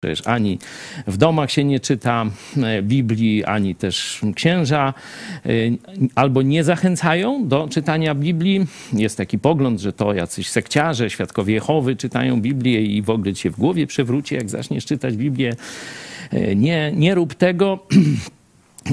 Przecież ani w domach się nie czyta e, Biblii, ani też księża e, albo nie zachęcają do czytania Biblii. Jest taki pogląd, że to jacyś sekciarze, świadkowie Jehowy czytają Biblię i w ogóle ci się w głowie przewróci, jak zaczniesz czytać Biblię. E, nie, nie rób tego.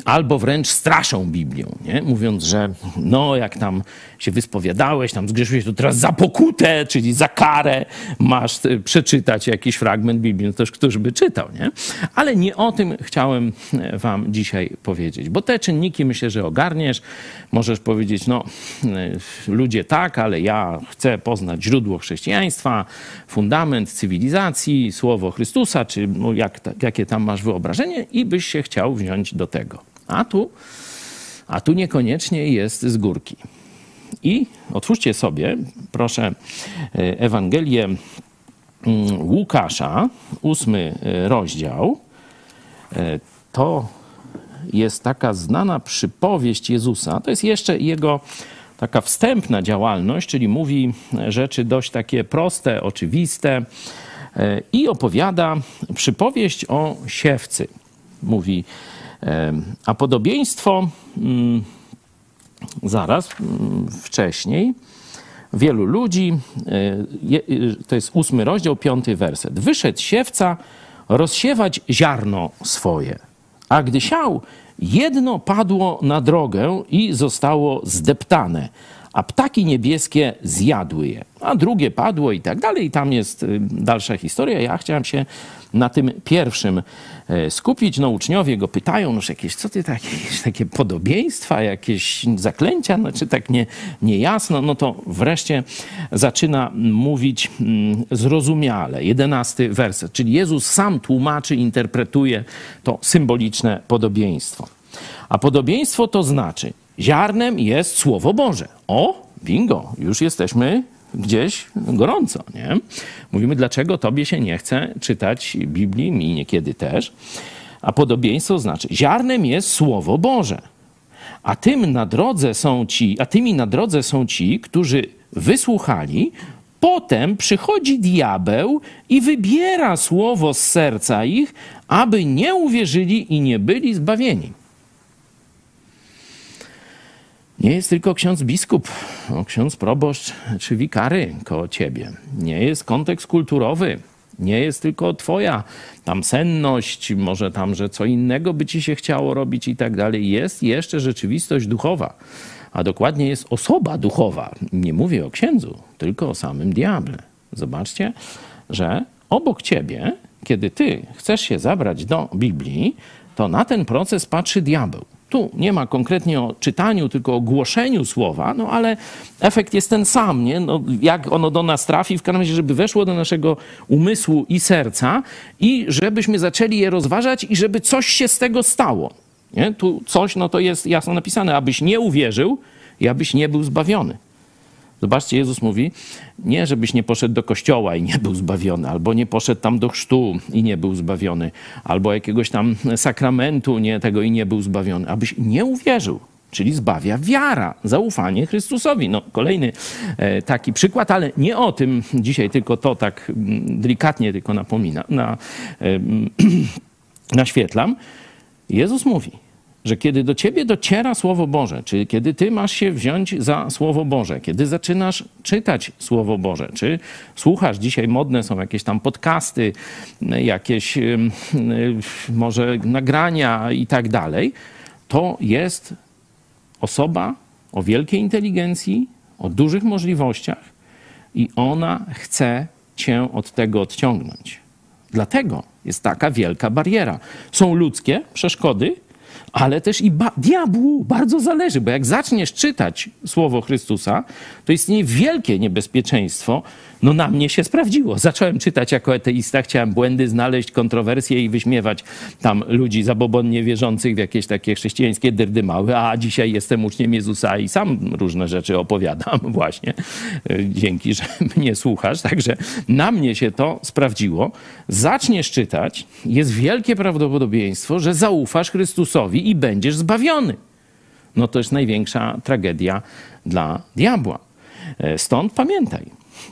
albo wręcz straszą Biblią, nie? mówiąc, że no jak tam się wyspowiadałeś, tam zgrzeszyłeś, to teraz za pokutę, czyli za karę masz e, przeczytać jakiś fragment Biblii. No toż któż by czytał, nie? Ale nie o tym chciałem e, wam dzisiaj powiedzieć, bo te czynniki myślę, że ogarniesz. Możesz powiedzieć, no e, ludzie tak, ale ja chcę poznać źródło chrześcijaństwa, fundament cywilizacji, słowo Chrystusa, czy no, jak, jakie tam masz wyobrażenie i byś się chciał wziąć do tego. A tu, a tu niekoniecznie jest z górki. I otwórzcie sobie, proszę, e, Ewangelię mm, Łukasza, ósmy e, rozdział. E, to jest taka znana przypowieść Jezusa. To jest jeszcze jego taka wstępna działalność, czyli mówi rzeczy dość takie proste, oczywiste i opowiada przypowieść o siewcy. Mówi, a podobieństwo mm, zaraz mm, wcześniej wielu ludzi, e, to jest ósmy rozdział, piąty werset. Wyszedł siewca rozsiewać ziarno swoje, a gdy siał, jedno padło na drogę i zostało zdeptane, a ptaki niebieskie zjadły je, a drugie padło i tak dalej. I tam jest y, dalsza historia. Ja chciałem się na tym pierwszym e, skupić. No uczniowie go pytają, no jakieś, co ty takie, takie podobieństwa, jakieś zaklęcia, no, czy tak nie, niejasno, no to wreszcie zaczyna mówić mm, zrozumiale. Jedenasty werset, czyli Jezus sam tłumaczy, interpretuje to symboliczne podobieństwo. A podobieństwo to znaczy, ziarnem jest Słowo Boże. O, bingo, już jesteśmy gdzieś gorąco, nie? Mówimy, dlaczego tobie się nie chce czytać Biblii, mi niekiedy też. A podobieństwo znaczy, ziarnem jest Słowo Boże. A tym na drodze są ci, a tymi na drodze są ci, którzy wysłuchali, potem przychodzi diabeł i wybiera słowo z serca ich, aby nie uwierzyli i nie byli zbawieni. Nie jest tylko ksiądz biskup, ksiądz proboszcz czy wikary koło ciebie. Nie jest kontekst kulturowy. Nie jest tylko twoja tam senność, może tam, że co innego by ci się chciało robić i tak dalej. Jest jeszcze rzeczywistość duchowa, a dokładnie jest osoba duchowa. Nie mówię o księdzu, tylko o samym diable. Zobaczcie, że obok ciebie, kiedy ty chcesz się zabrać do Biblii, to na ten proces patrzy diabeł. Tu nie ma konkretnie o czytaniu, tylko o głoszeniu słowa, no ale efekt jest ten sam, nie? No, jak ono do nas trafi, w każdym razie, żeby weszło do naszego umysłu i serca i żebyśmy zaczęli je rozważać i żeby coś się z tego stało. Nie? Tu coś, no to jest jasno napisane, abyś nie uwierzył i abyś nie był zbawiony. Zobaczcie, Jezus mówi, nie żebyś nie poszedł do kościoła i nie był zbawiony, albo nie poszedł tam do chrztu i nie był zbawiony, albo jakiegoś tam sakramentu nie tego i nie był zbawiony, abyś nie uwierzył. Czyli zbawia wiara, zaufanie Chrystusowi. No, kolejny e, taki przykład, ale nie o tym dzisiaj, tylko to tak mm, delikatnie tylko napomina, na, naświetlam. Jezus mówi, że kiedy do ciebie dociera Słowo Boże, czy kiedy ty masz się wziąć za Słowo Boże, kiedy zaczynasz czytać Słowo Boże, czy słuchasz, dzisiaj modne są jakieś tam podcasty, jakieś może nagrania i tak dalej, to jest osoba o wielkiej inteligencji, o dużych możliwościach i ona chce cię od tego odciągnąć. Dlatego jest taka wielka bariera. Są ludzkie przeszkody, ale też i ba diabłu bardzo zależy, bo jak zaczniesz czytać słowo Chrystusa, to istnieje wielkie niebezpieczeństwo. No na mnie się sprawdziło. Zacząłem czytać jako ateista, chciałem błędy znaleźć, kontrowersje i wyśmiewać tam ludzi zabobonnie wierzących w jakieś takie chrześcijańskie dyrdymały, a dzisiaj jestem uczniem Jezusa i sam różne rzeczy opowiadam właśnie. Dzięki, że mnie słuchasz. Także na mnie się to sprawdziło. Zaczniesz czytać, jest wielkie prawdopodobieństwo, że zaufasz Chrystusowi i będziesz zbawiony. No to jest największa tragedia dla diabła. E, stąd pamiętaj,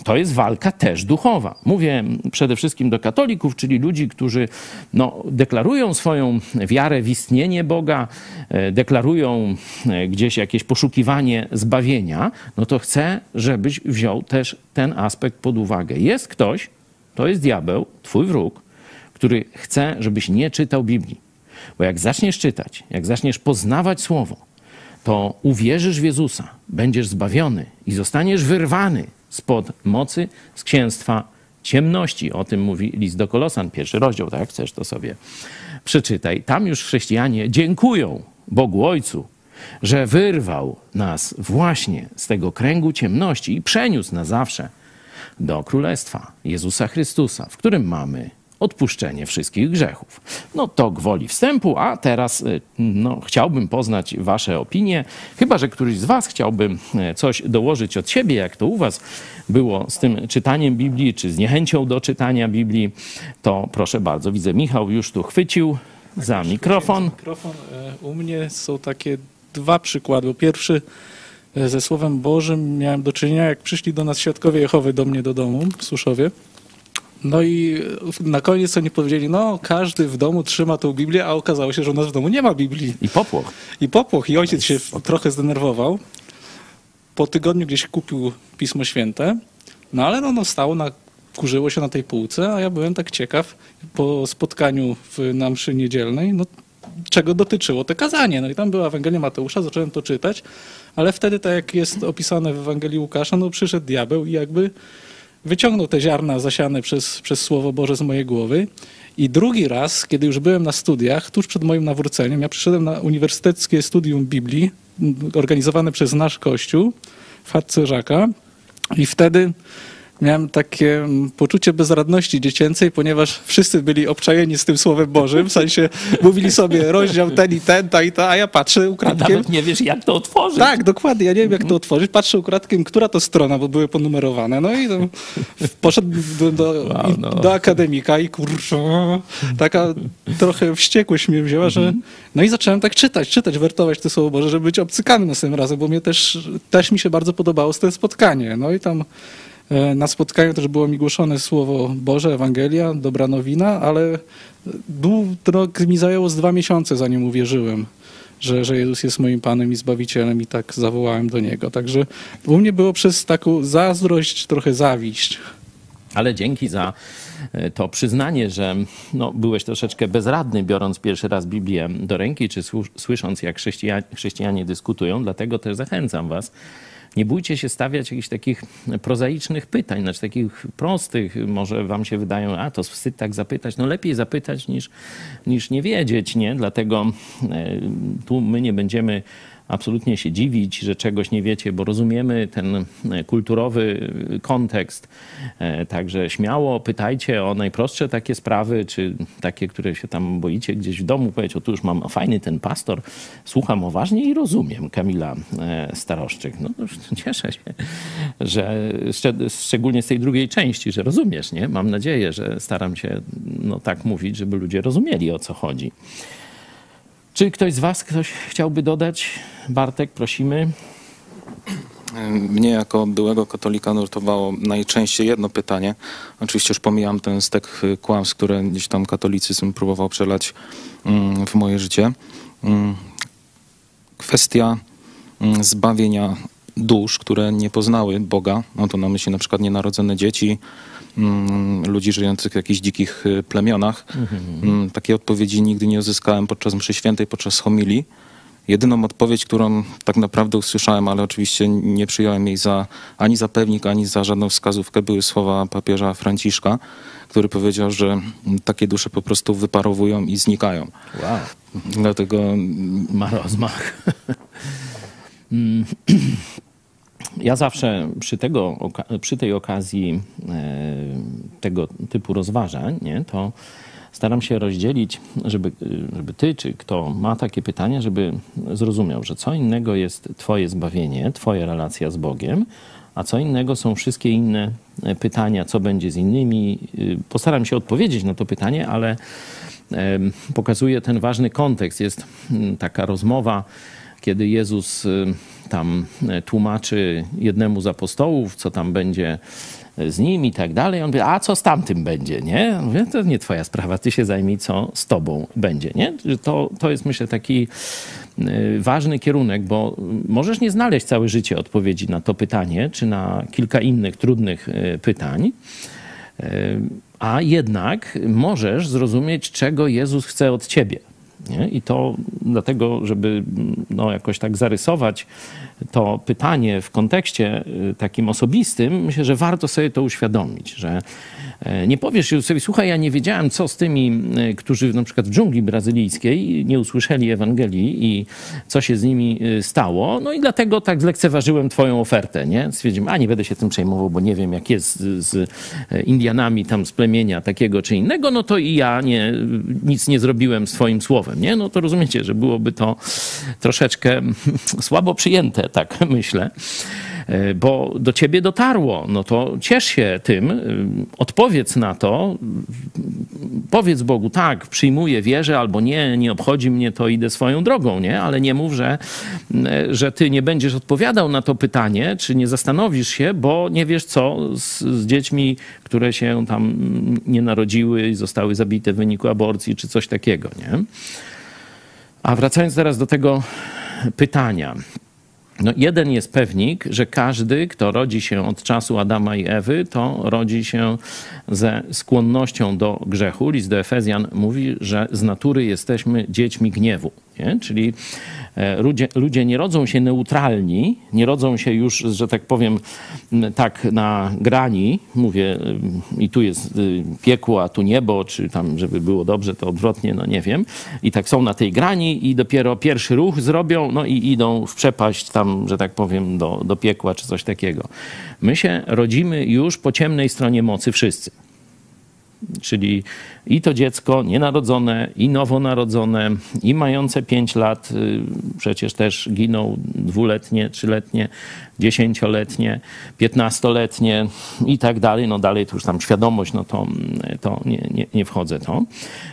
to jest walka też duchowa. Mówię przede wszystkim do katolików, czyli ludzi, którzy no, deklarują swoją wiarę w istnienie Boga, e, deklarują e, gdzieś jakieś poszukiwanie zbawienia, no to chcę, żebyś wziął też ten aspekt pod uwagę. Jest ktoś, to jest diabeł, twój wróg, który chce, żebyś nie czytał Biblii. Bo jak zaczniesz czytać, jak zaczniesz poznawać Słowo, to uwierzysz w Jezusa, będziesz zbawiony i zostaniesz wyrwany spod mocy z księstwa ciemności. O tym mówi list do Kolosan, pierwszy rozdział, tak jak chcesz, to sobie przeczytaj. Tam już chrześcijanie dziękują Bogu Ojcu, że wyrwał nas właśnie z tego kręgu ciemności i przeniósł na zawsze do Królestwa Jezusa Chrystusa, w którym mamy odpuszczenie wszystkich grzechów. No to gwoli wstępu, a teraz y, no, chciałbym poznać Wasze opinie. Chyba, że któryś z Was chciałby y, coś dołożyć od siebie, jak to u Was było z tym czytaniem Biblii, czy z niechęcią do czytania Biblii, to proszę bardzo. Widzę, Michał już tu chwycił za mikrofon. Mikrofon. E, U mnie są takie dwa przykłady. Pierwszy e, ze Słowem Bożym miałem do czynienia, jak przyszli do nas świadkowie Jehowy do mnie do domu w Suszowie. No i na koniec oni powiedzieli, no każdy w domu trzyma tą Biblię, a okazało się, że u nas w domu nie ma Biblii. I popłoch. I popłoch. I ojciec się trochę zdenerwował. Po tygodniu gdzieś kupił Pismo Święte, no ale no, no stało na, kurzyło się na tej półce, a ja byłem tak ciekaw po spotkaniu w, na mszy niedzielnej, no czego dotyczyło te kazanie. No i tam była Ewangelia Mateusza, zacząłem to czytać, ale wtedy, tak jak jest opisane w Ewangelii Łukasza, no przyszedł diabeł i jakby wyciągnął te ziarna zasiane przez, przez Słowo Boże z mojej głowy. I drugi raz, kiedy już byłem na studiach, tuż przed moim nawróceniem, ja przyszedłem na uniwersyteckie studium Biblii, organizowane przez nasz Kościół w Chatce Żaka. I wtedy miałem takie mm, poczucie bezradności dziecięcej, ponieważ wszyscy byli obczajeni z tym Słowem Bożym, w sensie mówili sobie rozdział ten i ten, ta i ta, a ja patrzę A ukradkiem. nawet nie wiesz, jak to otworzyć. Tak, dokładnie. Ja nie wiem, jak to otworzyć. Patrzę ukradkiem, która to strona, bo były ponumerowane. No i no, poszedł do, Wow, no. do akademika i kurczę, taka trochę wściekłość mnie wzięła, że no i zacząłem tak czytać, czytać, wertować te słowo Boże, żeby być obcykanym następnym razem, bo mnie też, też mi się bardzo podobało z to spotkanie. No i tam na spotkaniu też było mi głoszone słowo Boże, Ewangelia, dobra nowina, ale rok mi zajęło z dwa miesiące, zanim uwierzyłem że, że Jezus jest moim Panem i Zbawicielem i tak zawołałem do Niego. Także u mnie było przez taką zazdrość, trochę zawiść. Ale dzięki za e, to przyznanie, że no, byłeś troszeczkę bezradny, biorąc pierwszy raz Biblię do ręki, czy słysząc, jak chrześcija- chrześcijanie dyskutują. Dlatego też zachęcam Was. Nie bójcie się stawiać jakichś takich prozaicznych pytań, znaczy takich prostych. Może Wam się wydają, a to wstyd tak zapytać. No lepiej zapytać niż, niż nie wiedzieć, nie? Dlatego e, tu my nie będziemy absolutnie się dziwić, że czegoś nie wiecie, bo rozumiemy ten e, kulturowy e, kontekst. E, Także śmiało pytajcie o najprostsze takie sprawy, czy takie, które się tam boicie gdzieś w domu. Powiedzieć, otóż mam fajny ten pastor, słucham uważnie i rozumiem Kamila Staroszczyk. No już cieszę się, że szcz- szczególnie z tej drugiej części, że rozumiesz, nie? Mam nadzieję, że staram się no, tak mówić, żeby ludzie rozumieli, o co chodzi. Czy ktoś z Was ktoś chciałby dodać? Bartek, prosimy. Mnie jako byłego katolika nurtowało najczęściej jedno pytanie. Oczywiście już pomijam ten stek kłamstw, które gdzieś tam katolicyzm próbował przelać mm, w moje życie. Mm, Kwestia mm, zbawienia dusz, które nie poznały Boga. Mam tu na myśli na przykład nienarodzone dzieci, mm, ludzi żyjących w jakichś dzikich y, plemionach. Mm, Takiej odpowiedzi nigdy nie uzyskałem podczas mszy świętej, podczas homilii. Jedyną odpowiedź, którą tak naprawdę usłyszałem, ale oczywiście nie przyjąłem jej za, ani za pewnik, ani za żadną wskazówkę, były słowa papieża Franciszka, który powiedział, że mm, takie dusze po prostu wyparowują i znikają. Wow, Dlatego ma rozmach. Ja zawsze przy, tego, przy tej okazji e, tego typu rozważań, nie, to staram się rozdzielić, żeby, żeby ty, czy kto ma takie pytania, żeby zrozumiał, że co innego jest twoje zbawienie, twoja relacja z Bogiem, a co innego są wszystkie inne e, pytania, co będzie z innymi. Y, Postaram się odpowiedzieć na to pytanie, ale pokazuje ten ważny kontekst. Jest mm, taka rozmowa, kiedy Jezus y, tam tłumaczy jednemu z apostołów, co tam będzie z nim i tak dalej. On mówi, a co z tamtym będzie, nie? Mówię, to nie twoja sprawa, ty się zajmij, co z tobą będzie, nie? To, to jest, myślę, taki y, ważny kierunek, bo możesz nie znaleźć całe życie odpowiedzi na to pytanie, czy na kilka innych trudnych y, pytań, y, a jednak możesz zrozumieć, czego Jezus chce od ciebie. Nie? I to dlatego, żeby no, jakoś tak zarysować to pytanie w kontekście y, takim osobistym, myślę, że warto sobie to uświadomić, że nie powiesz sobie, słuchaj, ja nie wiedziałem, co z tymi, y, którzy na przykład w dżungli brazylijskiej nie usłyszeli Ewangelii i co się z nimi y, stało, no i dlatego tak zlekceważyłem twoją ofertę, nie? Stwierdziłem, a nie będę się tym przejmował, bo nie wiem, jak jest z, z Indianami tam z plemienia takiego czy innego, no to i ja nie, nic nie zrobiłem swoim słowem, nie? No to rozumiecie, że byłoby to troszeczkę słabo przyjęte tak myślę, e, bo do ciebie dotarło, no to ciesz się tym, e, odpowiedz na to, powiedz Bogu, tak, przyjmuję, wierzę, albo nie, nie obchodzi mnie to, idę swoją drogą, nie? Ale nie mów, że, e, że ty nie będziesz odpowiadał na to pytanie, czy nie zastanowisz się, bo nie wiesz co z, z dziećmi, które się tam nie narodziły i zostały zabite w wyniku aborcji, czy coś takiego, nie? A wracając teraz do tego pytania. No, jeden jest pewnik, że każdy, kto rodzi się od czasu Adama i Ewy, to rodzi się ze skłonnością do grzechu. List do Efezjan mówi, że z natury jesteśmy dziećmi gniewu. Nie? Czyli E, ludzie, ludzie nie rodzą się neutralni, nie rodzą się już, że tak powiem, tak na grani, mówię, i tu jest y, piekło, a tu niebo, czy tam, żeby było dobrze, to odwrotnie, no nie wiem. I tak są na tej grani i dopiero pierwszy ruch zrobią, no i idą w przepaść tam, że tak powiem, do, do piekła, czy coś takiego. My się rodzimy już po ciemnej stronie mocy wszyscy. Czyli i to dziecko nienarodzone, i nowonarodzone, i mające 5 lat, y, przecież też giną dwuletnie, trzyletnie, dziesięcioletnie, piętnastoletnie i tak dalej. No dalej to już tam świadomość, no to, to nie, nie, nie wchodzę to.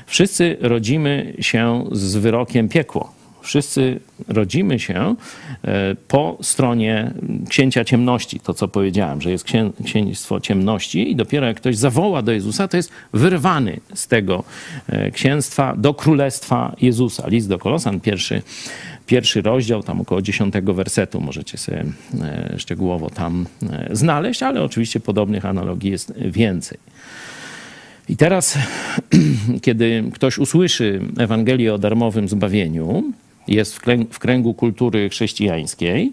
Wszyscy rodzimy się z wyrokiem piekło wszyscy rodzimy się e, po stronie księcia ciemności, to co powiedziałem, że jest księ, księstwo ciemności i dopiero jak ktoś zawoła do Jezusa, to jest wyrwany z tego e, księstwa do królestwa Jezusa. List do Kolosan, pierwszy, pierwszy rozdział, tam około dziesiątego wersetu możecie sobie e, szczegółowo tam znaleźć, ale oczywiście podobnych analogii jest więcej. I teraz, kiedy ktoś usłyszy Ewangelię o darmowym zbawieniu, jest w kręgu kultury chrześcijańskiej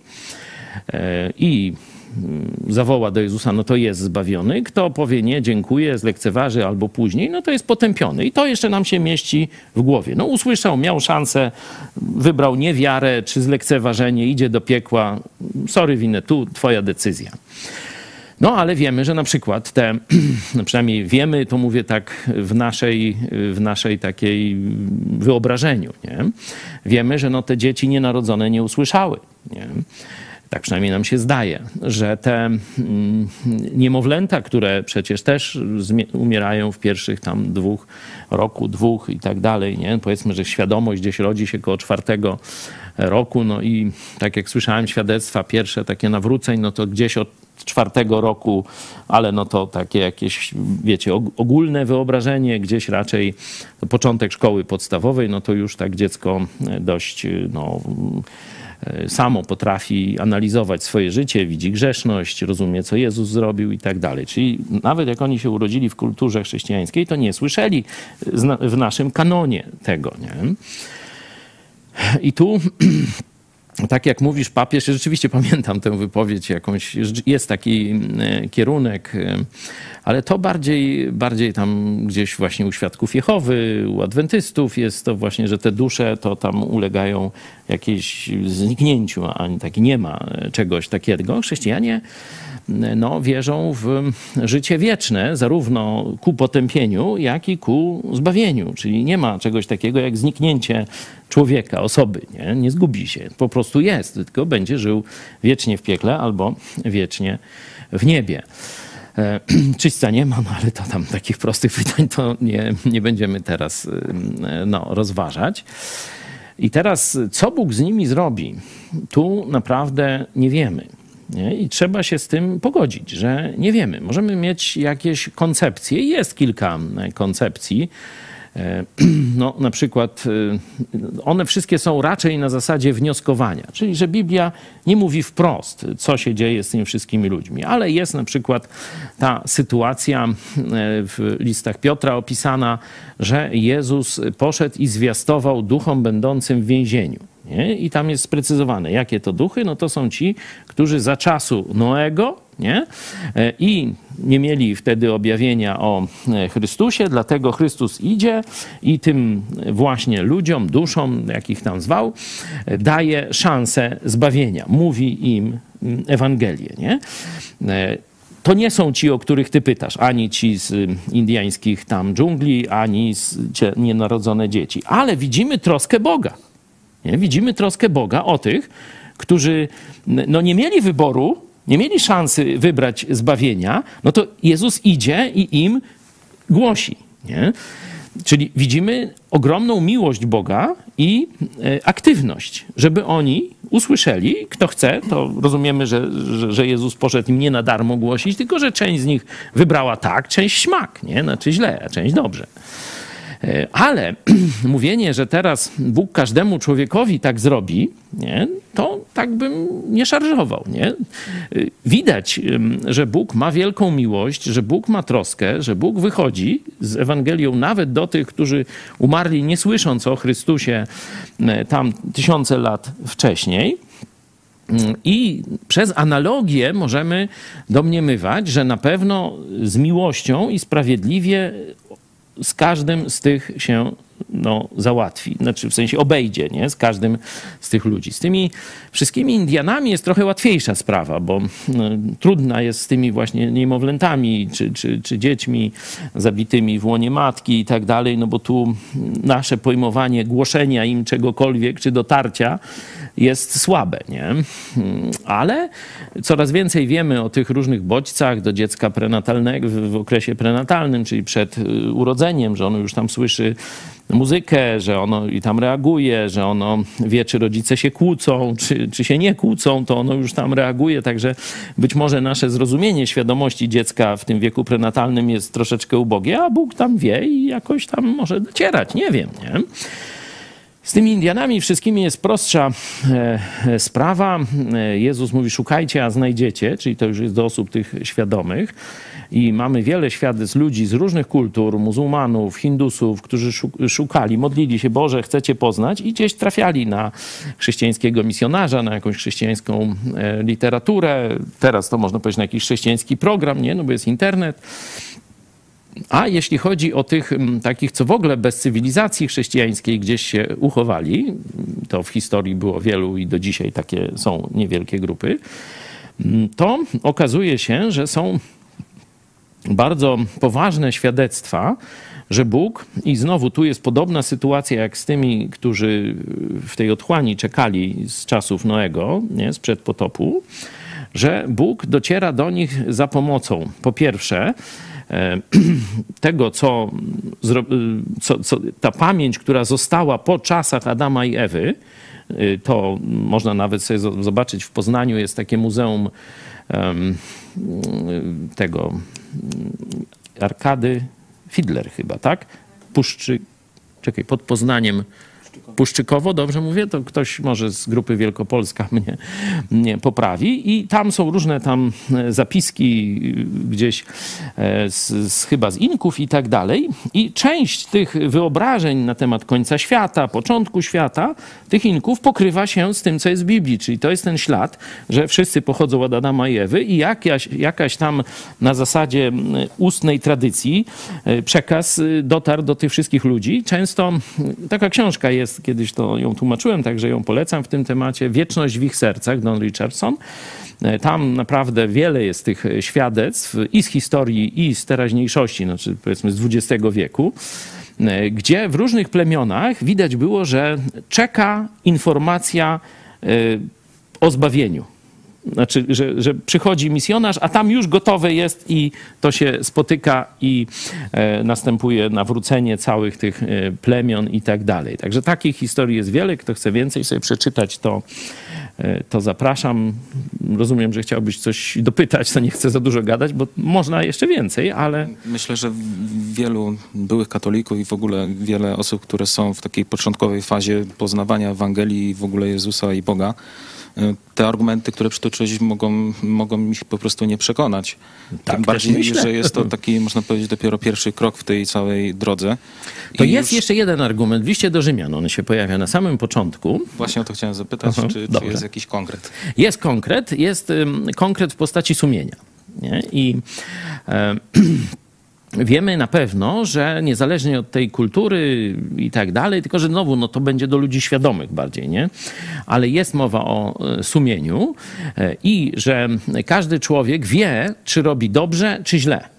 e, i mm, zawoła do Jezusa, no to jest zbawiony. Kto powie nie, dziękuję, zlekceważy albo później, no to jest potępiony. I to jeszcze nam się mieści w głowie. No usłyszał, miał szansę, wybrał niewiarę czy zlekceważenie, idzie do piekła. Sorry, winę, tu twoja decyzja. No ale wiemy, że na przykład te, no przynajmniej wiemy, to mówię tak w naszej, w naszej takiej wyobrażeniu, nie? Wiemy, że no te dzieci nienarodzone nie usłyszały, nie? Tak przynajmniej nam się zdaje, że te mm, niemowlęta, które przecież też umierają w pierwszych tam dwóch roku, dwóch i tak dalej, nie? Powiedzmy, że świadomość gdzieś rodzi się koło czwartego roku, no i tak jak słyszałem świadectwa pierwsze takie nawróceń, no to gdzieś od czwartego roku, ale no to takie jakieś, wiecie, ogólne wyobrażenie, gdzieś raczej początek szkoły podstawowej, no to już tak dziecko e, dość, e, no e, samo potrafi analizować swoje życie, widzi grzeszność, rozumie, co Jezus zrobił i tak dalej. Czyli nawet jak oni się urodzili w kulturze chrześcijańskiej, to nie słyszeli w naszym kanonie tego, nie? I tu tak jak mówisz, papież, rzeczywiście pamiętam tę wypowiedź jakąś, jest taki e, kierunek, e, ale to bardziej, bardziej tam gdzieś właśnie u świadków Jehowy, u adwentystów jest to właśnie, że te dusze to tam ulegają jakiejś zniknięciu, a tak nie ma czegoś takiego. Chrześcijanie no, wierzą w życie wieczne, zarówno ku potępieniu, jak i ku zbawieniu. Czyli nie ma czegoś takiego jak zniknięcie człowieka, osoby. Nie, nie zgubi się, po prostu jest, tylko będzie żył wiecznie w piekle albo wiecznie w niebie. E, czyśćca nie ma, no ale to tam takich prostych pytań to nie, nie będziemy teraz e, no, rozważać. I teraz, co Bóg z nimi zrobi, tu naprawdę nie wiemy. Nie? I trzeba się z tym pogodzić, że nie wiemy. Możemy mieć jakieś koncepcje, jest kilka koncepcji, E, no, na przykład e, one wszystkie są raczej na zasadzie wnioskowania, czyli że Biblia nie mówi wprost, co się dzieje z tymi wszystkimi ludźmi, ale jest na przykład ta sytuacja e, w listach Piotra opisana, że Jezus poszedł i zwiastował duchom będącym w więzieniu. Nie? I tam jest sprecyzowane, jakie to duchy. No to są ci, którzy za czasu Noego nie? E, I nie mieli wtedy objawienia o e, Chrystusie, dlatego Chrystus idzie i tym właśnie ludziom, duszom, jakich tam zwał, e, daje szansę zbawienia. Mówi im mm, Ewangelię. Nie? to nie są ci, o których ty pytasz, ani ci z indiańskich tam dżungli, ani nienarodzone dzieci. Ale widzimy troskę Boga. Nie? Widzimy troskę Boga o tych, którzy no, nie mieli wyboru, nie mieli szansy wybrać zbawienia, no to Jezus idzie i im głosi. Nie? Czyli widzimy ogromną miłość Boga i e, aktywność, żeby oni usłyszeli, kto chce, to rozumiemy, że, że, Jezus poszedł im nie na darmo głosić, tylko że część z nich wybrała tak, część śmak, nie? znaczy źle, a część dobrze. E, ale mówienie, że teraz Bóg każdemu człowiekowi tak zrobi, nie, to tak bym nie szarżował. Nie? E, widać, że Bóg ma wielką miłość, że Bóg ma troskę, że Bóg wychodzi z Ewangelią nawet do tych, którzy umarli nie słysząc o Chrystusie e, tam tysiące lat wcześniej. I przez analogię możemy domniemywać, że na pewno z miłością i sprawiedliwie z każdym z tych się no, załatwi, znaczy w sensie obejdzie nie? z każdym z tych ludzi. Z tymi wszystkimi Indianami jest trochę łatwiejsza sprawa, bo no, trudna jest z tymi właśnie niemowlętami czy, czy, czy dziećmi zabitymi w łonie matki i tak dalej, no bo tu nasze pojmowanie głoszenia im czegokolwiek czy dotarcia jest słabe, nie? Ale coraz więcej wiemy o tych różnych bodźcach do dziecka prenatalnego w okresie prenatalnym, czyli przed y, urodzeniem, że ono już tam słyszy muzykę, że ono i tam reaguje, że ono wie, czy rodzice się kłócą, czy, czy się nie kłócą, to ono już tam reaguje. Także być może nasze zrozumienie świadomości dziecka w tym wieku prenatalnym jest troszeczkę ubogie, a Bóg tam wie i jakoś tam może docierać. Nie wiem, nie? Z tymi Indianami wszystkimi jest prostsza e, e, sprawa. E, Jezus mówi: Szukajcie, a znajdziecie, czyli to już jest do osób tych świadomych. I mamy wiele świadectw ludzi z różnych kultur, muzułmanów, hindusów, którzy szukali, modlili się, Boże, chcecie poznać, i gdzieś trafiali na chrześcijańskiego misjonarza, na jakąś chrześcijańską literaturę. Teraz to można powiedzieć na jakiś chrześcijański program, nie? No bo jest internet. A jeśli chodzi o tych takich, co w ogóle bez cywilizacji chrześcijańskiej gdzieś się uchowali, to w historii było wielu i do dzisiaj takie są niewielkie grupy, to okazuje się, że są bardzo poważne świadectwa, że Bóg, i znowu tu jest podobna sytuacja jak z tymi, którzy w tej otchłani czekali z czasów Noego, nie, sprzed potopu, że Bóg dociera do nich za pomocą, po pierwsze, E, tego, co, co, co, ta pamięć, która została po czasach Adama i Ewy, e, to można nawet sobie zobaczyć w Poznaniu, jest takie muzeum um, tego arkady Fidler chyba, tak? Puszczy, czekaj, pod Poznaniem Puszczykowo, dobrze mówię? To ktoś może z grupy Wielkopolska mnie, mnie poprawi. I tam są różne tam e, zapiski gdzieś e, z, z, chyba z Inków i tak dalej. I część tych wyobrażeń na temat końca świata, początku świata, tych Inków pokrywa się z tym, co jest w Biblii. Czyli to jest ten ślad, że wszyscy pochodzą od Adama i Ewy i jakaś, jakaś tam na zasadzie ustnej tradycji e, przekaz dotarł do tych wszystkich ludzi. Często taka książka jest, kiedyś to ją tłumaczyłem, także ją polecam w tym temacie. Wieczność w ich sercach, Don Richardson. E, tam naprawdę wiele jest tych świadectw i z historii, i z teraźniejszości, znaczy powiedzmy z XX wieku e, gdzie w różnych plemionach widać było, że czeka informacja e, o zbawieniu. Znaczy, że, że przychodzi misjonarz, a tam już gotowe jest i to się spotyka i e, następuje nawrócenie całych tych e, plemion i tak dalej. Także takich historii jest wiele. Kto chce więcej sobie przeczytać, to, e, to zapraszam. Rozumiem, że chciałbyś coś dopytać, to nie chcę za dużo gadać, bo można jeszcze więcej, ale... Myślę, że wielu byłych katolików i w ogóle wiele osób, które są w takiej początkowej fazie poznawania Ewangelii, w ogóle Jezusa i Boga, te argumenty, które przytoczyłeś, mogą, mogą ich po prostu nie przekonać. Tak Tym bardziej, myślę. że jest to taki, można powiedzieć, dopiero pierwszy krok w tej całej drodze. To I jest już jeszcze jeden argument. W liście do Rzymian on się pojawia na samym początku. Właśnie o to chciałem zapytać, Aha, czy, czy jest jakiś konkret. Jest konkret, jest konkret w postaci sumienia. Nie? I e, wiemy na pewno, że niezależnie od tej kultury i tak dalej, tylko że znowu no, to będzie do ludzi świadomych bardziej, nie? Ale jest mowa o e, sumieniu e, i że każdy człowiek wie, czy robi dobrze, czy źle.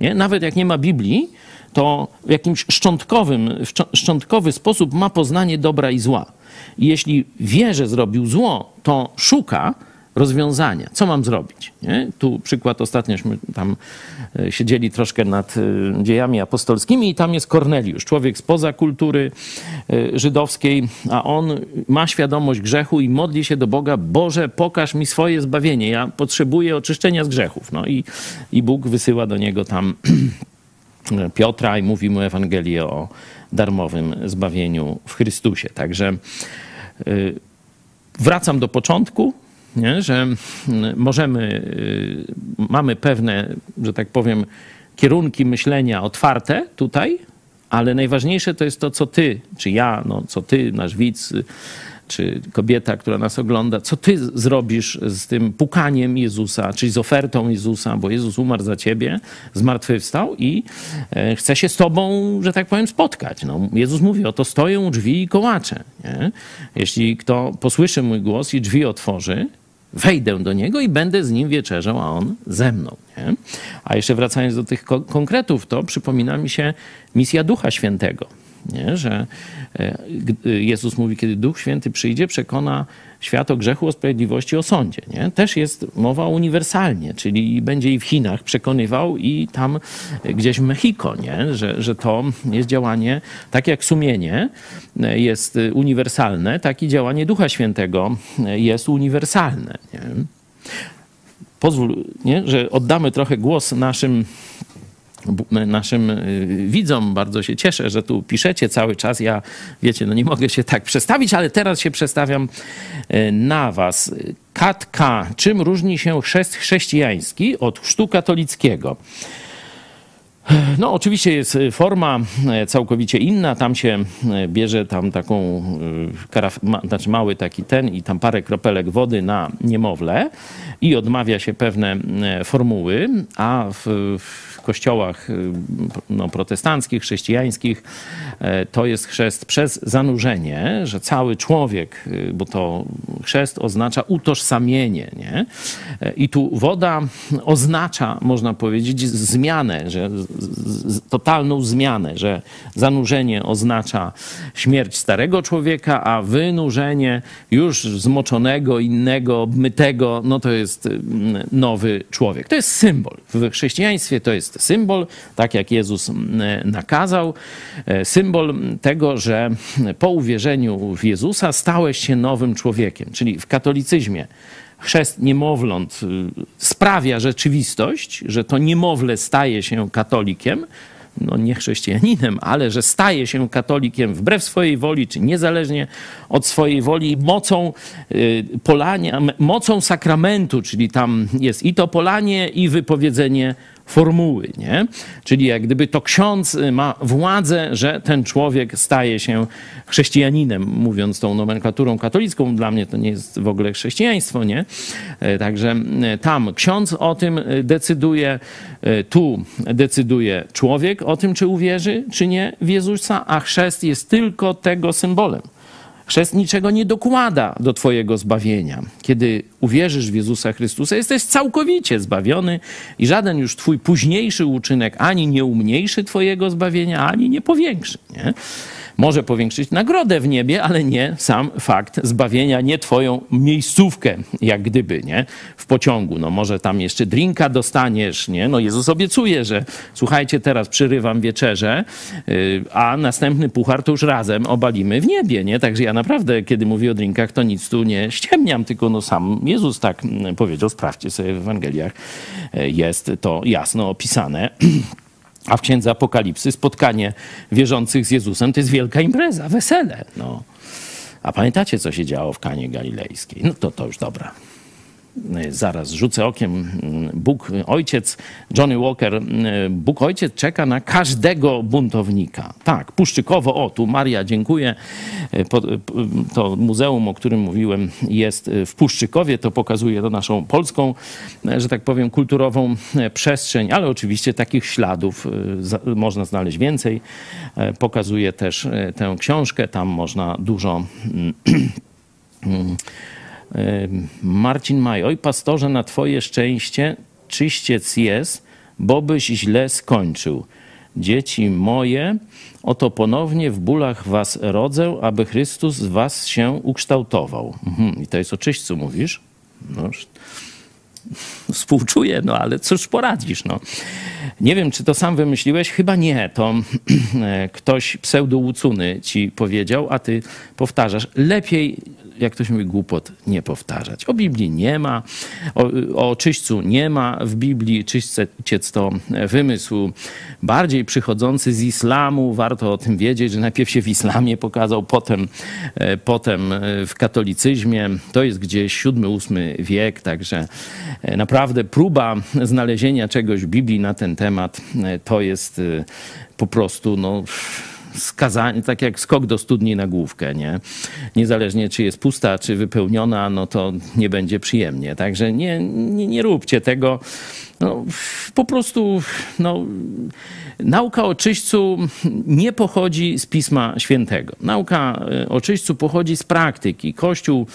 Nie? Nawet jak nie ma Biblii, to w jakimś szczątkowym, szczątkowy sposób ma poznanie dobra i zła. I jeśli wie, że zrobił zło, to szuka rozwiązania. Co mam zrobić? Nie? Tu przykład ostatniośmy tam e, siedzieli troszkę nad e, dziejami apostolskimi i tam jest Korneliusz, człowiek spoza kultury e, żydowskiej, a on ma świadomość grzechu i modli się do Boga, Boże, pokaż mi swoje zbawienie, ja potrzebuję oczyszczenia z grzechów. No i, i Bóg wysyła do niego tam Piotra i mówi mu Ewangelię o darmowym zbawieniu w Chrystusie. Także wracam do początku, nie? że mm, możemy, y, mamy pewne, że tak powiem, kierunki myślenia otwarte tutaj, ale najważniejsze to jest to, co ty, czy ja, no, co ty, nasz widz, y, czy kobieta, która nas ogląda, co ty zrobisz z tym pukaniem Jezusa, czyli z ofertą Jezusa, bo Jezus umarł za ciebie, zmartwychwstał i e, chce się z tobą, że tak powiem, spotkać. No, Jezus mówi, oto stoję u drzwi i kołaczę. Nie? Jeśli kto posłyszy mój głos i drzwi otworzy, wejdę do niego i będę z nim wieczerzał, a on ze mną. Nie? A jeszcze wracając do tych ko- konkretów, to przypomina mi się misja Ducha Świętego. Nie? Że e, Jezus mówi, kiedy Duch Święty przyjdzie, przekona świat o grzechu, o sprawiedliwości, o sądzie. Nie? Też jest mowa uniwersalnie, czyli będzie i w Chinach przekonywał i tam gdzieś w Mexico, nie? Że, że to jest działanie, tak jak sumienie jest uniwersalne, tak i działanie Ducha Świętego jest uniwersalne. Nie? Pozwól, nie? że oddamy trochę głos naszym naszym y, widzom. Bardzo się cieszę, że tu piszecie cały czas. Ja, wiecie, no nie mogę się tak przestawić, ale teraz się przestawiam y, na was. Katka, czym różni się chrzest chrześcijański od chrztu katolickiego? No, oczywiście jest y, forma e, całkowicie inna. Tam się e, bierze tam taką, y, karaf, ma, znaczy mały taki ten i tam parę kropelek wody na niemowlę i odmawia się pewne formuły, a w, w kościołach y, no, protestanckich, chrześcijańskich to jest chrzest przez zanurzenie, że cały człowiek, y, bo to chrzest oznacza utożsamienie, nie? I tu woda oznacza, można powiedzieć, zmianę, że totalną zmianę, że zanurzenie oznacza śmierć starego człowieka, a wynurzenie już zmoczonego, innego, obmytego, no to jest mm, nowy człowiek. To jest symbol. W chrześcijaństwie to jest symbol, tak jak Jezus mm, nakazał, e, symbol tego, że po uwierzeniu w Jezusa stałeś się nowym człowiekiem. Czyli w katolicyzmie chrzest niemowląt y, sprawia rzeczywistość, że to niemowlę staje się katolikiem, no nie chrześcijaninem, ale że staje się katolikiem wbrew swojej woli, czy niezależnie od swojej woli, mocą y, polania, mocą sakramentu, czyli tam jest i to polanie, i wypowiedzenie formuły, nie? Czyli jak gdyby to ksiądz y, ma władzę, że ten człowiek staje się chrześcijaninem, mówiąc tą nomenklaturą katolicką. Dla mnie to nie jest w ogóle chrześcijaństwo, nie? E, Także tam ksiądz o tym e, decyduje, e, tu decyduje człowiek o tym, czy uwierzy, czy nie w Jezusa, a chrzest jest tylko tego symbolem. Chrzest niczego nie dokłada do Twojego zbawienia. Kiedy uwierzysz w Jezusa Chrystusa, jesteś całkowicie zbawiony i żaden już Twój późniejszy uczynek ani nie umniejszy Twojego zbawienia, ani nie powiększy. Nie? Może powiększyć nagrodę w niebie, ale nie sam fakt zbawienia, nie twoją miejscówkę, jak gdyby, nie? W pociągu. No może tam jeszcze drinka dostaniesz, nie? No Jezus obiecuje, że słuchajcie, teraz przyrywam wieczerzę, yy, a następny puchar to już razem obalimy w niebie, nie? Także ja naprawdę, kiedy mówię o drinkach, to nic tu nie ściemniam, tylko no sam Jezus tak mm, powiedział, sprawdźcie sobie w Ewangeliach, yy, jest to jasno opisane. A w Księdze Apokalipsy spotkanie wierzących z Jezusem to jest wielka impreza, wesele. No. A pamiętacie, co się działo w Kanie Galilejskiej? No to to już dobra. Zaraz rzucę okiem. Mm, Bóg Ojciec, Johnny Walker, Bóg Ojciec czeka na każdego buntownika. Tak, Puszczykowo, o tu Maria, dziękuję. To muzeum, o którym mówiłem, jest w Puszczykowie. To pokazuje to naszą polską, że tak powiem, kulturową przestrzeń, ale oczywiście takich śladów można znaleźć więcej. Pokazuje też tę książkę, tam można dużo mm, Marcin Maj, oj pastorze, na twoje szczęście czyściec jest, bobyś źle skończył. Dzieci moje, oto ponownie w bólach was rodzę, aby Chrystus z was się ukształtował. Mhm. I to jest o czyśćcu mówisz? No, współczuję, no ale cóż poradzisz, no. Nie wiem, czy to sam wymyśliłeś? Chyba nie. To ktoś pseudo-łucuny ci powiedział, a ty powtarzasz. Lepiej jak ktoś mówi, głupot nie powtarzać. O Biblii nie ma, o, o czyśćcu nie ma w Biblii. Czyściec to wymysł bardziej przychodzący z islamu. Warto o tym wiedzieć, że najpierw się w islamie pokazał, potem, e, potem e, w katolicyzmie. To jest gdzieś VII-VIII wiek, także e, naprawdę próba znalezienia czegoś w Biblii na ten temat to jest po prostu no, skazanie, tak jak skok do studni na główkę, nie? Niezależnie czy jest pusta, czy wypełniona, no to nie będzie przyjemnie. Także nie, nie, nie róbcie tego. No, po prostu no, nauka o czyśćcu nie pochodzi z Pisma Świętego. Nauka e, o czyśćcu pochodzi z praktyki. Kościół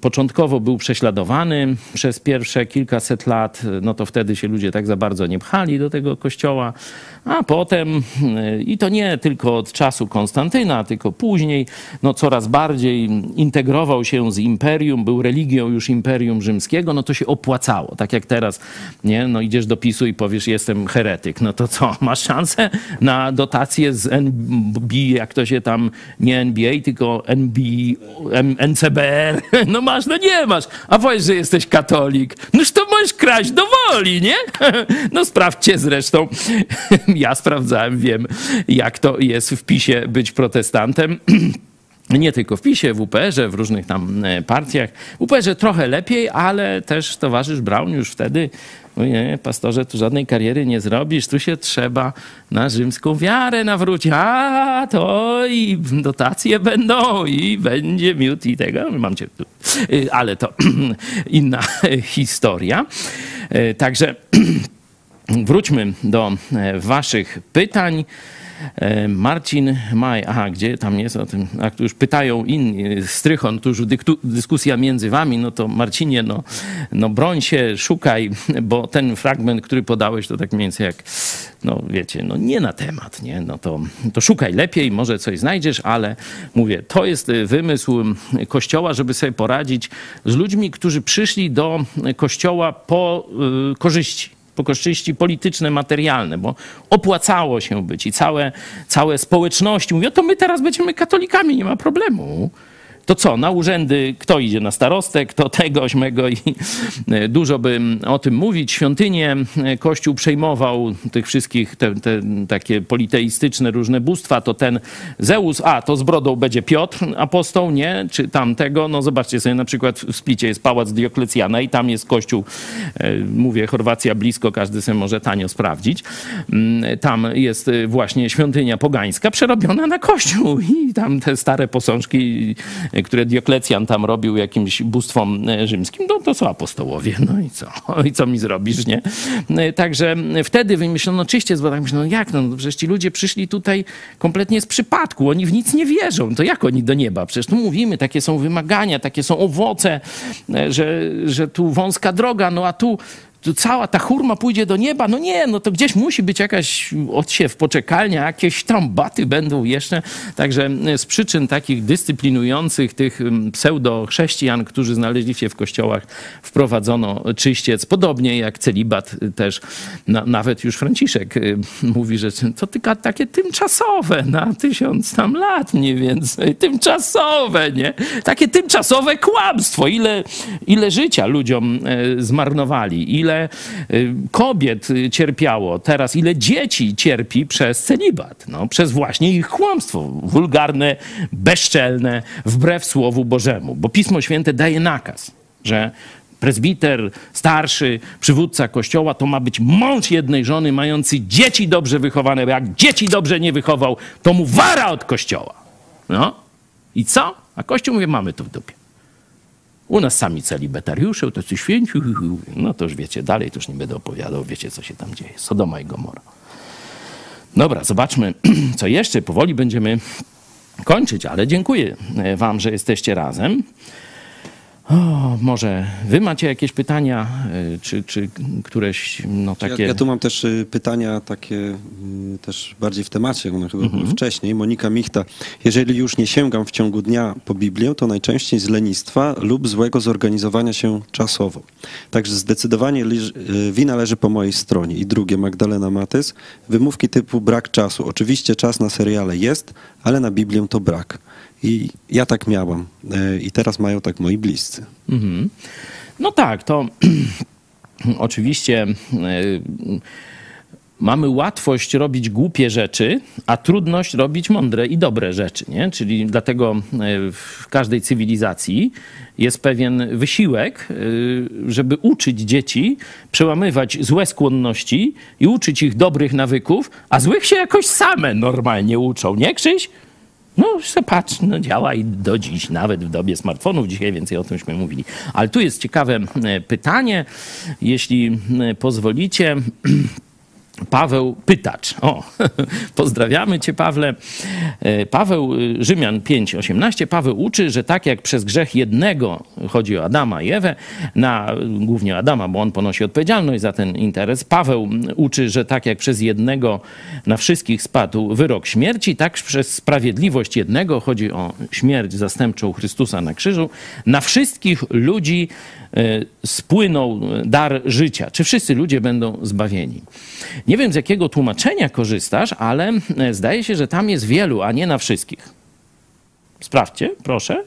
początkowo był prześladowany przez pierwsze kilkaset lat, no to wtedy się ludzie tak za bardzo nie pchali do tego kościoła, a potem, e, i to nie tylko od czasu Konstantyna, tylko później, no coraz bardziej integrował się z imperium, był religią już imperium rzymskiego, no to się opłacało. Tak jak teraz, nie, no idziesz do PiSu i powiesz, jestem heretyk, no to co, masz szansę na dotację z NB, jak to się tam, nie NBA, tylko NB, NCBR, no masz, no nie masz, a powiesz, że jesteś katolik, noż to możesz kraść do woli, nie? No sprawdźcie zresztą, ja sprawdzałem, wiem, jak to jest w PiSie być protestantem. nie tylko w PiSie, w UPR-ze, w różnych tam e, partiach. W UPR-ze trochę lepiej, ale też towarzysz Braun już wtedy nie, pastorze, tu żadnej kariery nie zrobisz, tu się trzeba na rzymską wiarę nawrócić. A, to i dotacje będą, i będzie miód i tego. Mam cię tu. Y, ale to inna historia. Y, także wróćmy do e, waszych pytań. E, Marcin Maj, aha, gdzie tam jest o tym, tu już pytają inni, Strychon, tu już dyskusja między wami, no to Marcinie, no, no broń się, szukaj, bo ten fragment, który podałeś, to tak mniej więcej jak, no wiecie, no nie na temat, nie, no to, to szukaj lepiej, może coś znajdziesz, ale mówię, to jest wymysł Kościoła, żeby sobie poradzić z ludźmi, którzy przyszli do Kościoła po y, korzyści pokoszczyści polityczne, materialne, bo opłacało się być i całe, całe społeczności mówią, to my teraz będziemy katolikami, nie ma problemu to co, na urzędy kto idzie na starostę, kto tego, ośmego i e, dużo by o tym mówić. Świątynię e, Kościół przejmował tych wszystkich, te, te takie politeistyczne różne bóstwa, to ten Zeus, a to z brodą będzie Piotr apostoł, nie? Czy tamtego, no zobaczcie sobie na przykład w Splicie jest pałac Dioklecjana i tam jest kościół, e, mówię Chorwacja blisko, każdy sobie może tanio sprawdzić. Mm, tam jest właśnie świątynia pogańska przerobiona na kościół i tam te stare posążki które Dioklecjan tam robił jakimś bóstwom rzymskim, no to są apostołowie, no i co? I co mi zrobisz, nie? Także wtedy wymyślono czyście, bo tak myślano, no jak, no przecież ci ludzie przyszli tutaj kompletnie z przypadku, oni w nic nie wierzą, to jak oni do nieba? Przecież tu mówimy, takie są wymagania, takie są owoce, że, że tu wąska droga, no a tu cała ta hurma pójdzie do nieba. No nie, no to gdzieś musi być jakaś odsiew, poczekalnia, jakieś trambaty będą jeszcze. Także e, z przyczyn takich dyscyplinujących tych pseudo-chrześcijan, którzy znaleźli się w kościołach, wprowadzono czyściec. Podobnie jak celibat też. Na, nawet już Franciszek e, mówi, że to tylko takie tymczasowe, na tysiąc tam lat mniej więcej. Tymczasowe, nie? Takie tymczasowe kłamstwo. Ile, ile życia ludziom e, zmarnowali, ile ile y, kobiet cierpiało, teraz ile dzieci cierpi przez celibat, no, przez właśnie ich kłamstwo, wulgarne, bezczelne, wbrew Słowu Bożemu. Bo Pismo Święte daje nakaz, że prezbiter, starszy, przywódca kościoła to ma być mąż jednej żony, mający dzieci dobrze wychowane, bo jak dzieci dobrze nie wychował, to mu wara od kościoła. No i co? A kościół mówi, mamy to w dupie. U nas sami celibetariusze, tacy święci, no to już wiecie, dalej to już nie będę opowiadał, wiecie co się tam dzieje. Sodoma i Gomora. Dobra, zobaczmy, co jeszcze. Powoli będziemy kończyć, ale dziękuję Wam, że jesteście razem. O, może wy macie jakieś pytania, y, czy, czy któreś no, takie... Ja, ja tu mam też y, pytania takie y, też bardziej w temacie, one chyba mhm. wcześniej. Monika Michta. Jeżeli już nie sięgam w ciągu dnia po Biblię, to najczęściej z lenistwa lub złego zorganizowania się czasowo. Także zdecydowanie wina leży po mojej stronie. I drugie, Magdalena Matys. Wymówki typu brak czasu. Oczywiście czas na seriale jest, ale na Biblię to brak. I ja tak miałam. E, I teraz mają tak moi bliscy. Mhm. No tak, to oczywiście e, mamy łatwość robić głupie rzeczy, a trudność robić mądre i dobre rzeczy. Nie? Czyli dlatego e, w każdej cywilizacji jest pewien wysiłek, żeby uczyć dzieci przełamywać złe skłonności i uczyć ich dobrych nawyków, a złych się jakoś same normalnie uczą, nie Krzyś? No, se patrz, no działa i do dziś, nawet w dobie smartfonów, dzisiaj więcej o tymśmy mówili. Ale tu jest ciekawe e, pytanie, jeśli e, pozwolicie. Paweł Pytacz. O, pozdrawiamy cię, Pawle. E, Paweł, y, Rzymian 5:18. Paweł uczy, że tak jak przez grzech jednego, chodzi o Adama i Ewę, na głównie Adama, bo on ponosi odpowiedzialność za ten interes. Paweł uczy, że tak jak przez jednego na wszystkich spadł wyrok śmierci, tak przez sprawiedliwość jednego, chodzi o śmierć zastępczą Chrystusa na krzyżu, na wszystkich ludzi spłynął dar życia. Czy wszyscy ludzie będą zbawieni? Nie wiem, z jakiego tłumaczenia korzystasz, ale e, zdaje się, że tam jest wielu, a nie na wszystkich. Sprawdźcie, proszę.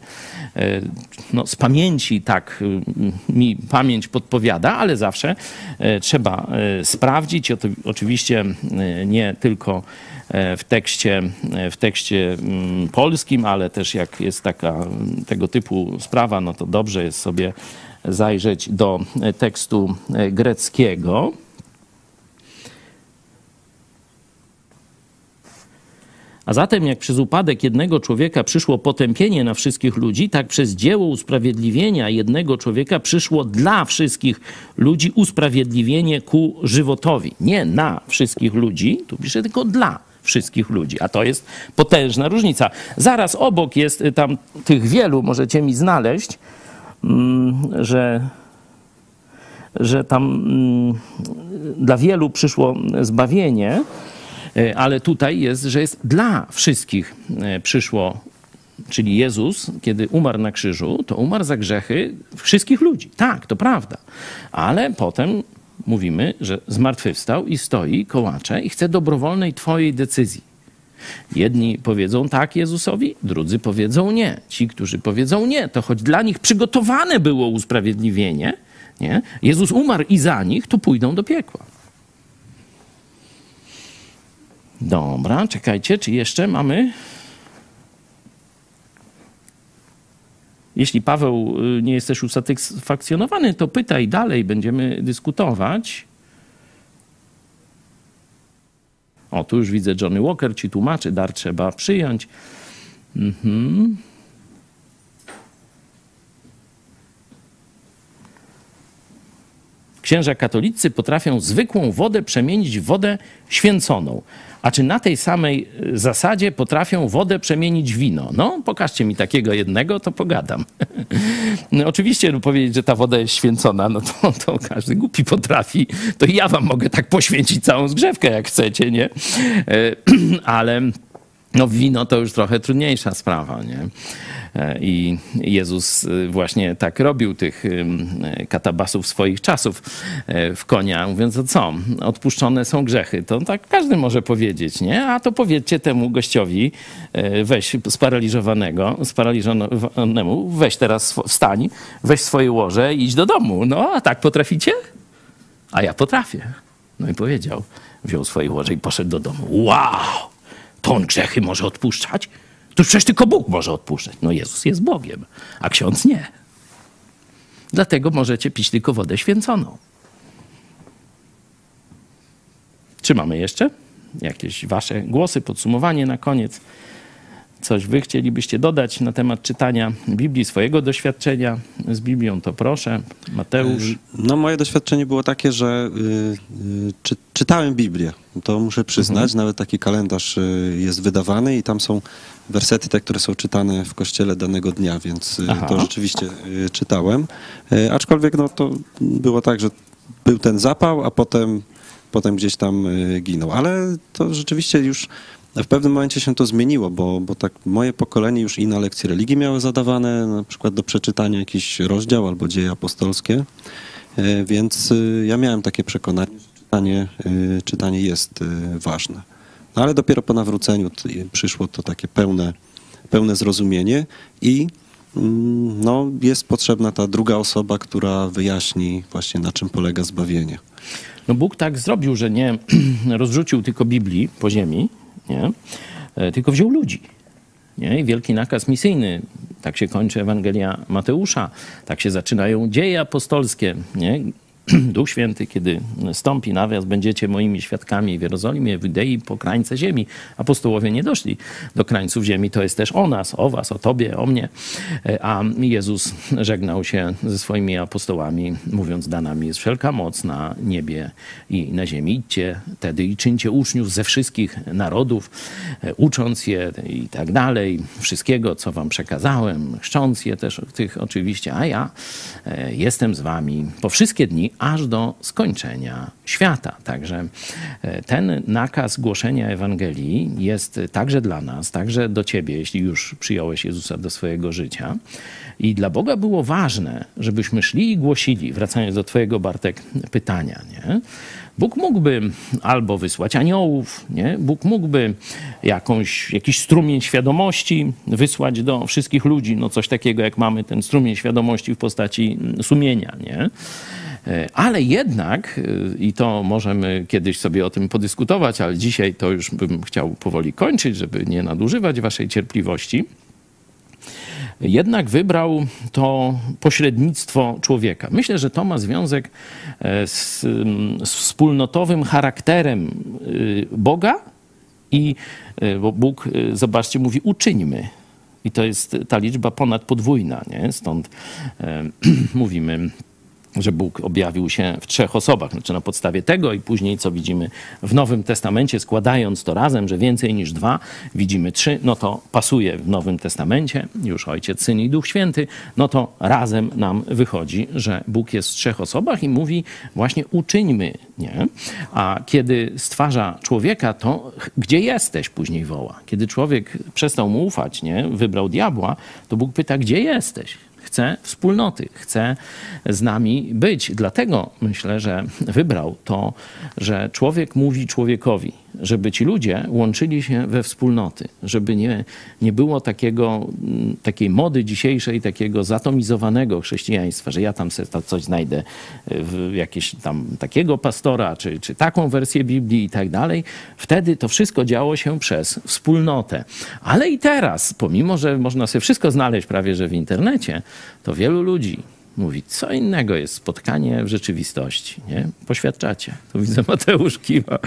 No, z pamięci tak mi pamięć podpowiada, ale zawsze trzeba sprawdzić. Oczywiście nie tylko w tekście, w tekście polskim, ale też jak jest taka tego typu sprawa, no to dobrze jest sobie zajrzeć do tekstu greckiego. A zatem, jak przez upadek jednego człowieka przyszło potępienie na wszystkich ludzi, tak przez dzieło usprawiedliwienia jednego człowieka przyszło dla wszystkich ludzi usprawiedliwienie ku żywotowi. Nie na wszystkich ludzi, tu pisze tylko dla wszystkich ludzi. A to jest potężna różnica. Zaraz obok jest tam tych wielu, możecie mi znaleźć, że, że tam mm, dla wielu przyszło zbawienie, e, ale tutaj jest, że jest dla wszystkich e, przyszło czyli Jezus, kiedy umarł na krzyżu, to umarł za grzechy wszystkich ludzi. Tak, to prawda. Ale potem mówimy, że zmartwychwstał i stoi, kołacze i chce dobrowolnej Twojej decyzji. Jedni powiedzą tak Jezusowi, drudzy powiedzą nie. Ci, którzy powiedzą nie, to choć dla nich przygotowane było usprawiedliwienie, nie? Jezus umarł i za nich, to pójdą do piekła. Dobra, czekajcie, czy jeszcze mamy? Jeśli Paweł y, nie jest też usatysfakcjonowany, to pytaj dalej, będziemy dyskutować. O, tu już widzę, Johnny Walker ci tłumaczy, dar trzeba przyjąć. Mhm. Księża katolicy potrafią zwykłą wodę przemienić w wodę święconą. A czy na tej samej y, zasadzie potrafią wodę przemienić w wino? No, pokażcie mi takiego jednego, to pogadam. No, oczywiście no, powiedzieć, że ta woda jest święcona, no to, to każdy głupi potrafi. To ja wam mogę tak poświęcić całą zgrzewkę, jak chcecie, nie? E, ale no wino to już trochę trudniejsza sprawa, nie? E, I Jezus y, właśnie tak robił tych y, katabasów swoich czasów e, w konia, mówiąc, o co? Odpuszczone są grzechy. To tak każdy może powiedzieć, nie? A to powiedzcie temu gościowi, e, weź sparaliżowanego, sparaliżowanemu, weź teraz, wstań, weź swoje łoże i idź do domu. No, a tak potraficie? A ja potrafię. No i powiedział, wziął swoje łoże i poszedł do domu. Wow! On grzechy może odpuszczać? To przecież tylko Bóg może odpuszczać. No Jezus jest Bogiem, a ksiądz nie. Dlatego możecie pić tylko wodę święconą. Czy mamy jeszcze jakieś wasze głosy, podsumowanie na koniec? Coś wy chcielibyście dodać na temat czytania Biblii, swojego doświadczenia z Biblią, to proszę. Mateusz. No moje doświadczenie było takie, że y, y, czy, czytałem Biblię. To muszę przyznać, mhm. nawet taki kalendarz y, jest wydawany i tam są wersety te, które są czytane w kościele danego dnia, więc Aha. to rzeczywiście czytałem. Aczkolwiek no, to było tak, że był ten zapał, a potem, potem gdzieś tam ginął. Ale to rzeczywiście już w pewnym momencie się to zmieniło, bo, bo tak moje pokolenie już i na lekcje religii miały zadawane, na przykład do przeczytania jakiś rozdział albo dzieje apostolskie, więc ja miałem takie przekonanie, że czytanie, czytanie jest ważne. No ale dopiero po nawróceniu przyszło to takie pełne, pełne zrozumienie i mm, no, jest potrzebna ta druga osoba, która wyjaśni właśnie na czym polega zbawienie. No Bóg tak zrobił, że nie rozrzucił tylko Biblii po ziemi, nie? E, tylko wziął ludzi. Nie? I wielki nakaz misyjny. Tak się kończy Ewangelia Mateusza, tak się zaczynają dzieje apostolskie. Nie? Duch Święty, kiedy stąpi nawias, będziecie moimi świadkami w Jerozolimie, w Judei, po krańce ziemi. Apostołowie nie doszli do krańców ziemi. To jest też o nas, o was, o tobie, o mnie. A Jezus żegnał się ze swoimi apostołami, mówiąc, dana mi jest wszelka moc na niebie i na ziemi. Idźcie tedy i czyńcie uczniów ze wszystkich narodów, ucząc je i tak dalej, wszystkiego, co wam przekazałem, chrzcząc je też tych oczywiście, a ja e, jestem z wami po wszystkie dni, aż do skończenia świata. Także e, ten nakaz głoszenia Ewangelii jest także dla nas, także do ciebie, jeśli już przyjąłeś Jezusa do swojego życia. I dla Boga było ważne, żebyśmy szli i głosili, wracając do twojego, Bartek, pytania, nie? Bóg mógłby albo wysłać aniołów, nie? Bóg mógłby jakąś, jakiś strumień świadomości wysłać do wszystkich ludzi, no coś takiego jak mamy ten strumień świadomości w postaci sumienia, nie? E, ale jednak, e, i to możemy kiedyś sobie o tym podyskutować, ale dzisiaj to już bym chciał powoli kończyć, żeby nie nadużywać waszej cierpliwości. Jednak wybrał to pośrednictwo człowieka. Myślę, że to ma związek e, z, z wspólnotowym charakterem Boga i bo Bóg, zobaczcie, mówi uczyńmy. I to jest ta liczba ponad podwójna, nie? Stąd mówimy że Bóg objawił się w trzech osobach. Znaczy na podstawie tego i później, co widzimy w Nowym Testamencie, składając to razem, że więcej niż dwa, widzimy trzy, no to pasuje w Nowym Testamencie, już Ojciec, Syn i Duch Święty, no to razem nam wychodzi, że Bóg jest w trzech osobach i mówi właśnie uczyńmy, nie? A kiedy stwarza człowieka, to gdzie jesteś, później woła. Kiedy człowiek przestał mu ufać, nie? Wybrał diabła, to Bóg pyta, gdzie jesteś? Chce wspólnoty, chce z nami być. Dlatego myślę, że wybrał to, że człowiek mówi człowiekowi, żeby ci ludzie łączyli się we wspólnoty, żeby nie, nie było takiego, mm, takiej mody dzisiejszej, takiego zatomizowanego chrześcijaństwa, że ja tam sobie coś znajdę, w jakieś tam takiego pastora, czy, czy taką wersję Biblii i tak dalej. Wtedy to wszystko działo się przez wspólnotę. Ale i teraz, pomimo, że można sobie wszystko znaleźć prawie że w internecie, to wielu ludzi mówi, co innego jest spotkanie w rzeczywistości. Nie? Poświadczacie. Tu widzę Mateusz kiwa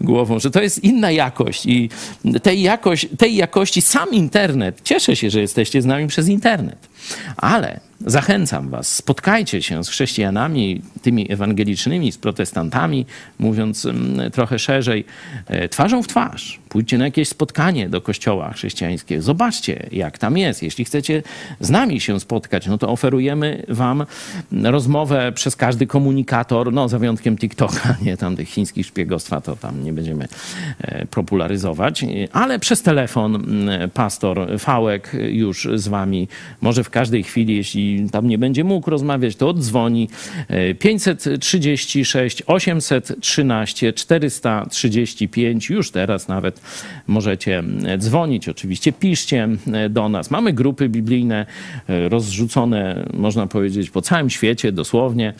głową, że to jest inna jakość i tej, jakość, tej jakości sam internet, cieszę się, że jesteście z nami przez internet. Ale zachęcam Was, spotkajcie się z chrześcijanami, tymi ewangelicznymi, z protestantami, mówiąc mm, trochę szerzej, e, twarzą w twarz. Pójdźcie na jakieś spotkanie do kościoła chrześcijańskiego. Zobaczcie, jak tam jest. Jeśli chcecie z nami się spotkać, no to oferujemy Wam rozmowę przez każdy komunikator, no za wyjątkiem TikToka, nie tam tych chińskich szpiegostwa, to tam nie będziemy e, popularyzować, ale przez telefon mm, pastor Fałek już z Wami może w każdej chwili, jeśli tam nie będzie mógł rozmawiać, to odzwoni 536 813 435. Już teraz nawet możecie dzwonić. Oczywiście piszcie do nas. Mamy grupy biblijne e, rozrzucone, można powiedzieć, po całym świecie dosłownie.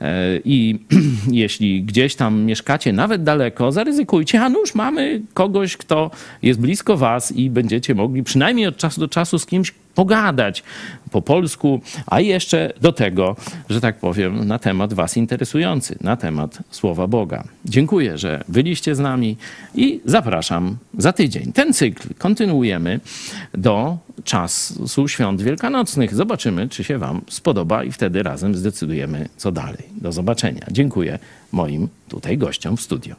E, I jeśli gdzieś tam mieszkacie, nawet daleko, zaryzykujcie, a nuż mamy kogoś, kto jest blisko was i będziecie mogli przynajmniej od czasu do czasu z kimś pogadać po polsku, a jeszcze do tego, że tak powiem, na temat Was interesujący, na temat Słowa Boga. Dziękuję, że byliście z nami i zapraszam za tydzień. Ten cykl kontynuujemy do czasu świąt wielkanocnych. Zobaczymy, czy się Wam spodoba i wtedy razem zdecydujemy, co dalej. Do zobaczenia. Dziękuję moim tutaj gościom w studio.